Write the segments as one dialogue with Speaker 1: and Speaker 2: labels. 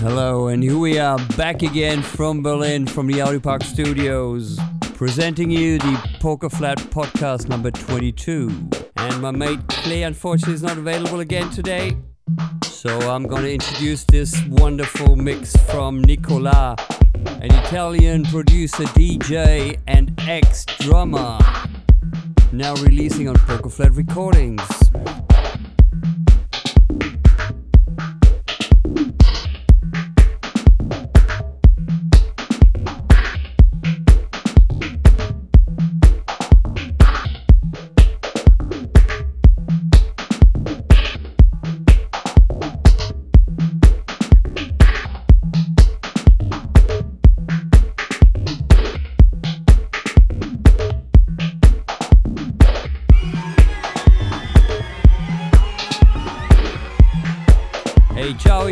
Speaker 1: Hello, and here we are back again from Berlin, from the Audi Park Studios, presenting you the Poker Flat podcast number 22. And my mate Clé, unfortunately, is not available again today. So I'm going to introduce this wonderful mix from Nicola, an Italian producer, DJ, and ex drummer, now releasing on Poker Flat Recordings.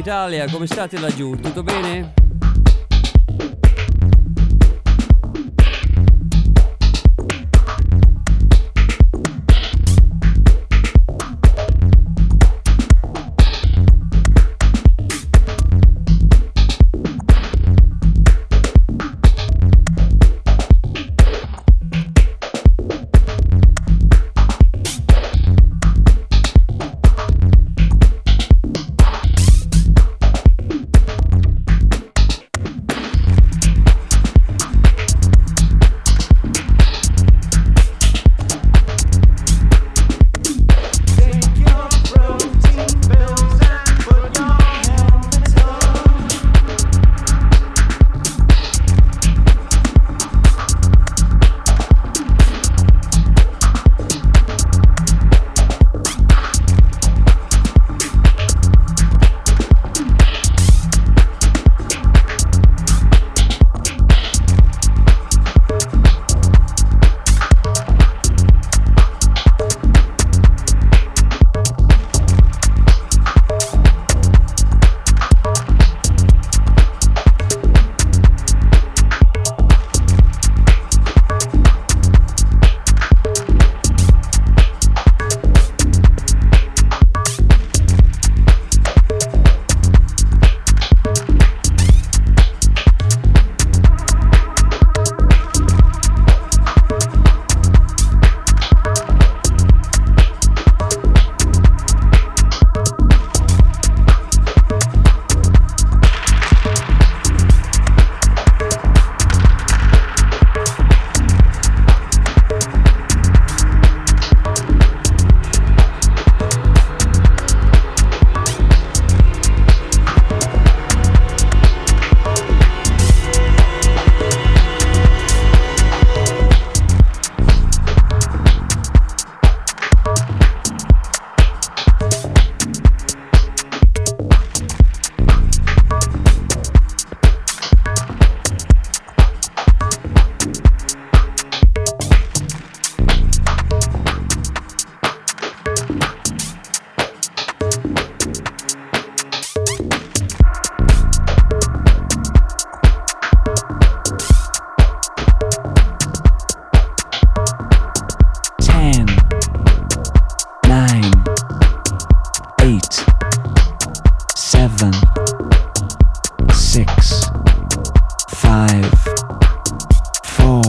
Speaker 1: Italia, come state laggiù? Tutto bene?
Speaker 2: Six, five, four,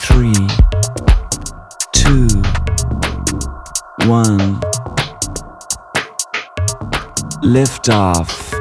Speaker 2: three, two, one. Lift off.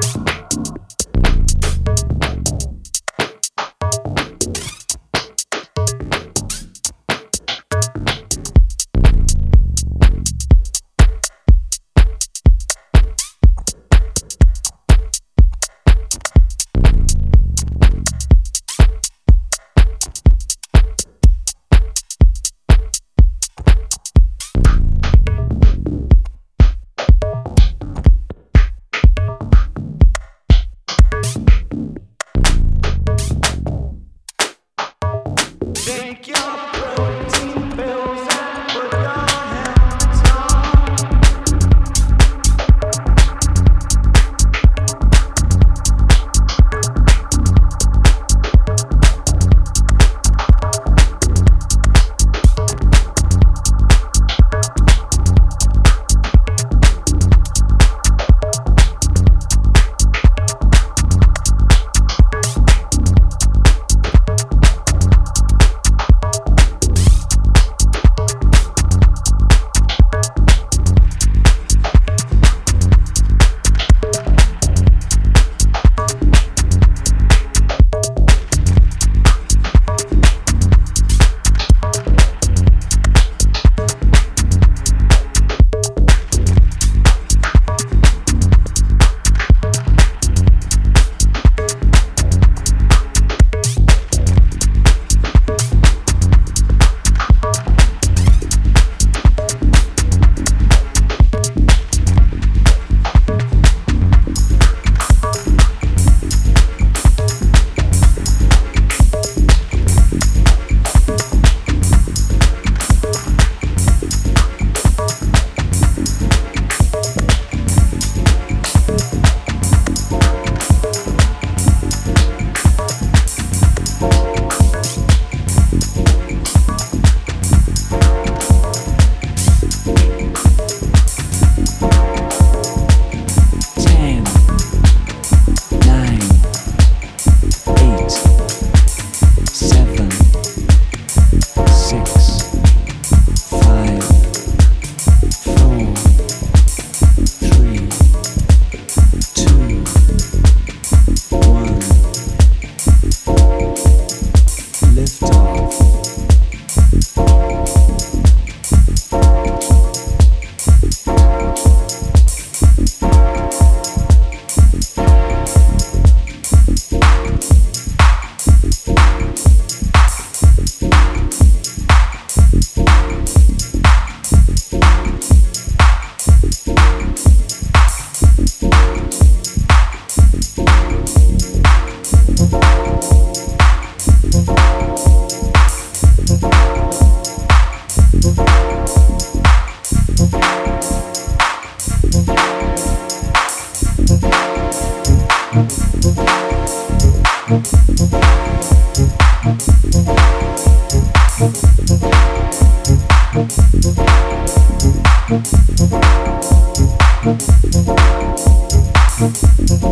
Speaker 3: thank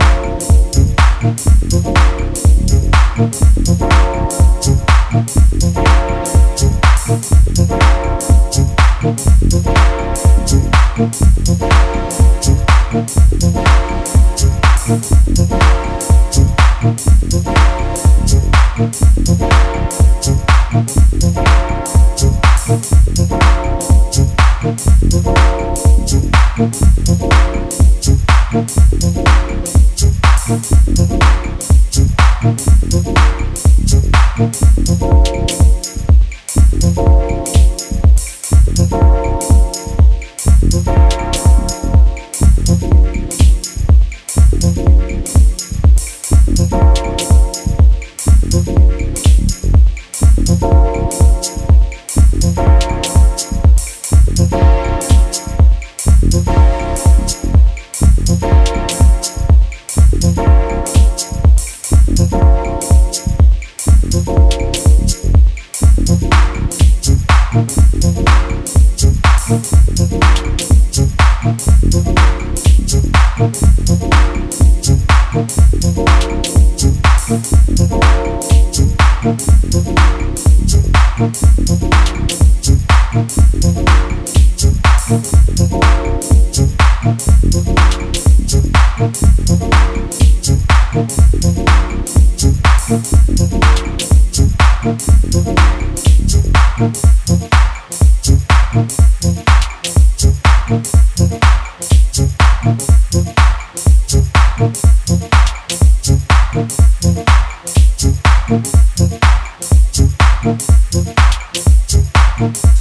Speaker 1: you. Bye.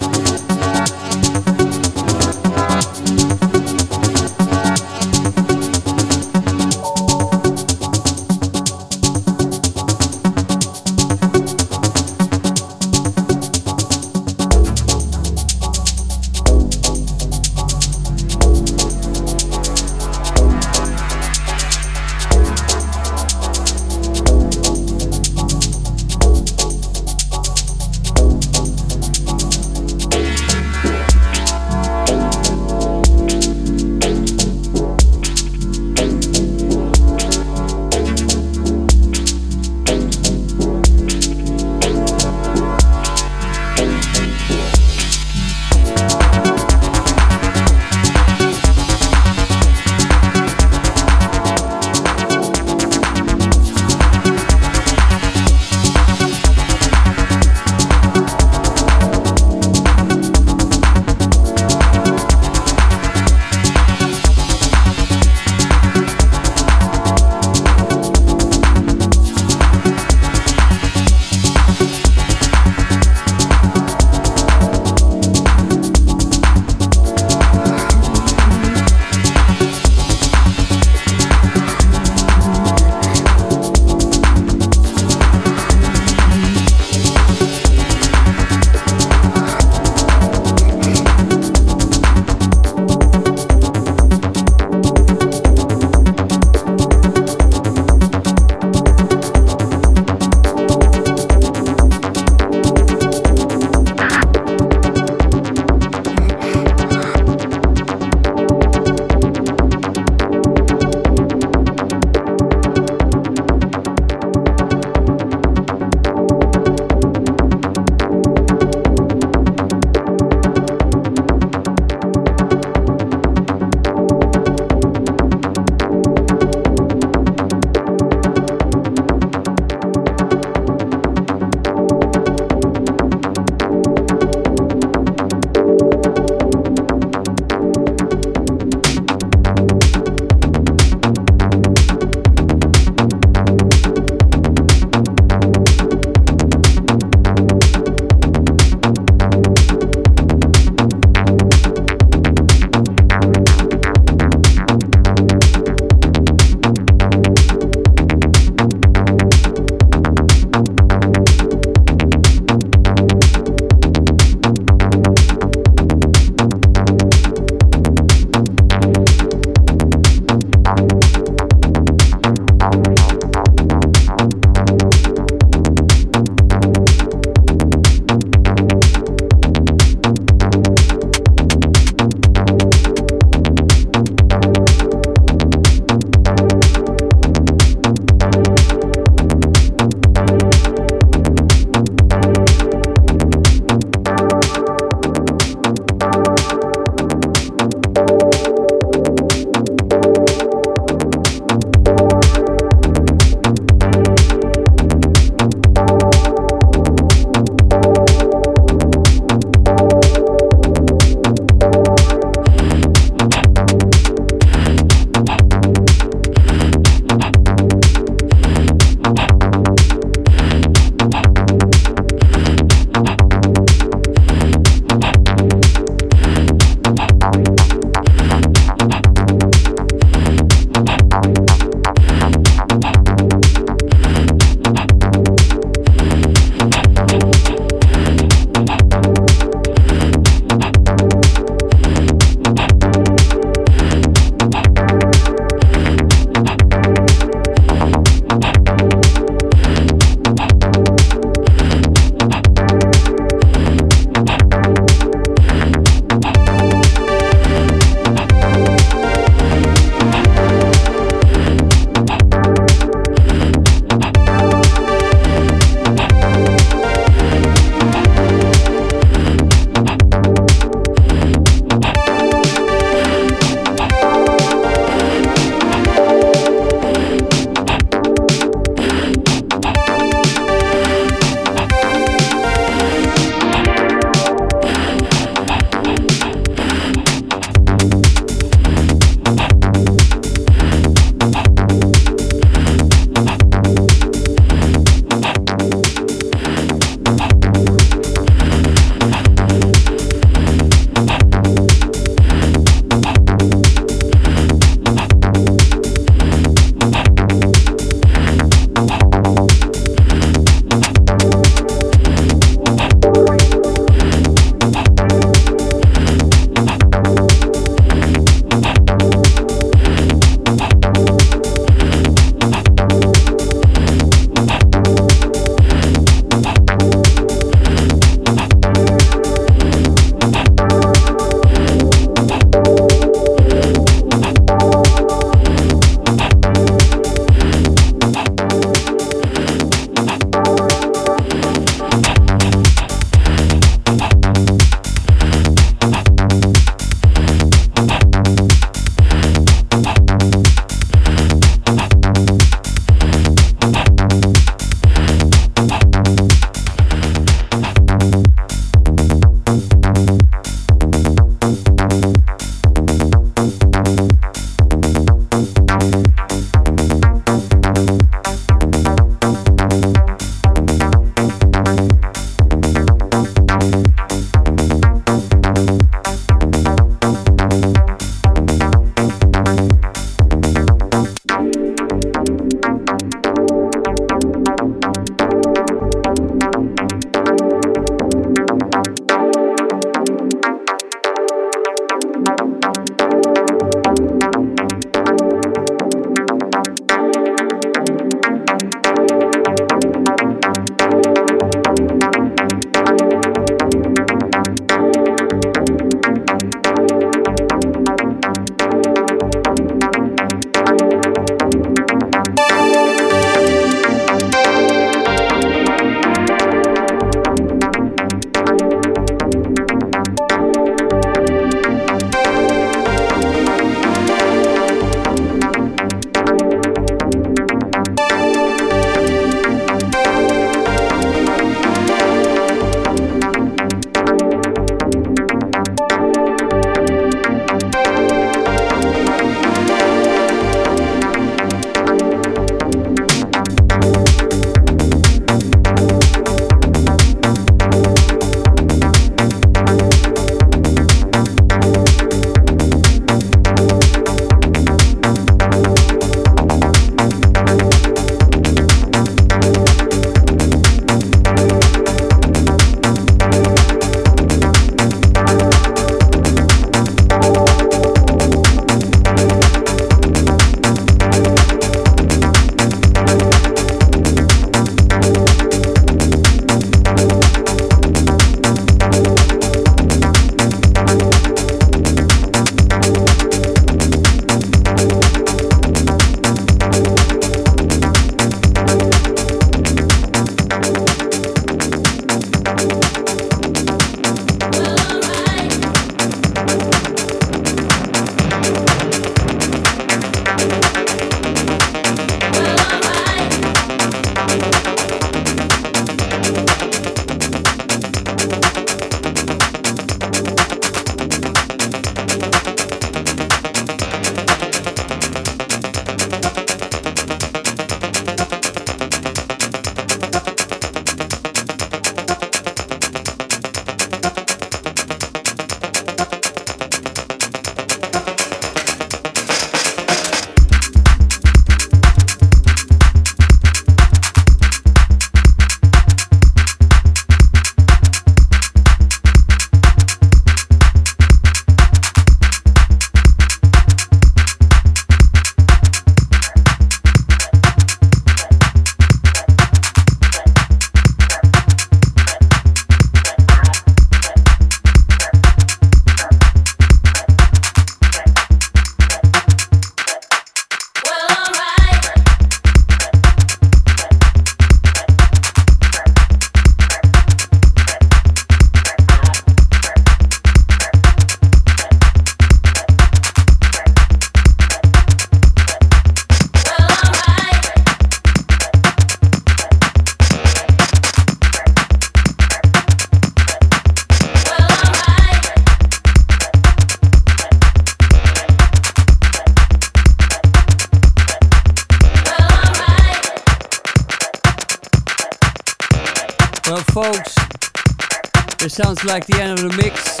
Speaker 1: feels like the end of the mix.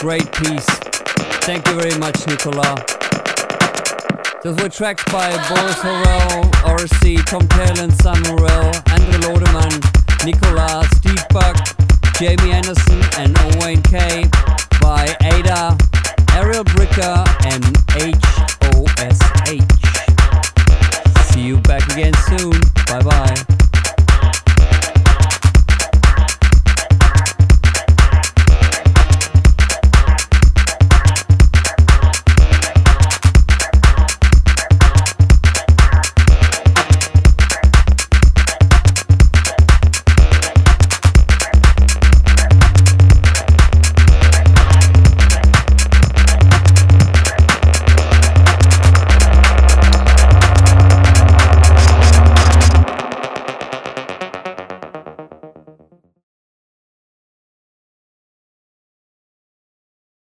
Speaker 1: Great piece. Thank you very much, Nicola. Those were tracks by Boris Horrell, RC, Tom Taylor, Sam Morrell, Andre Lodemann, Nicola, Steve Bug, Jamie Anderson, and Owen K by Ada, Ariel Bricker, and H.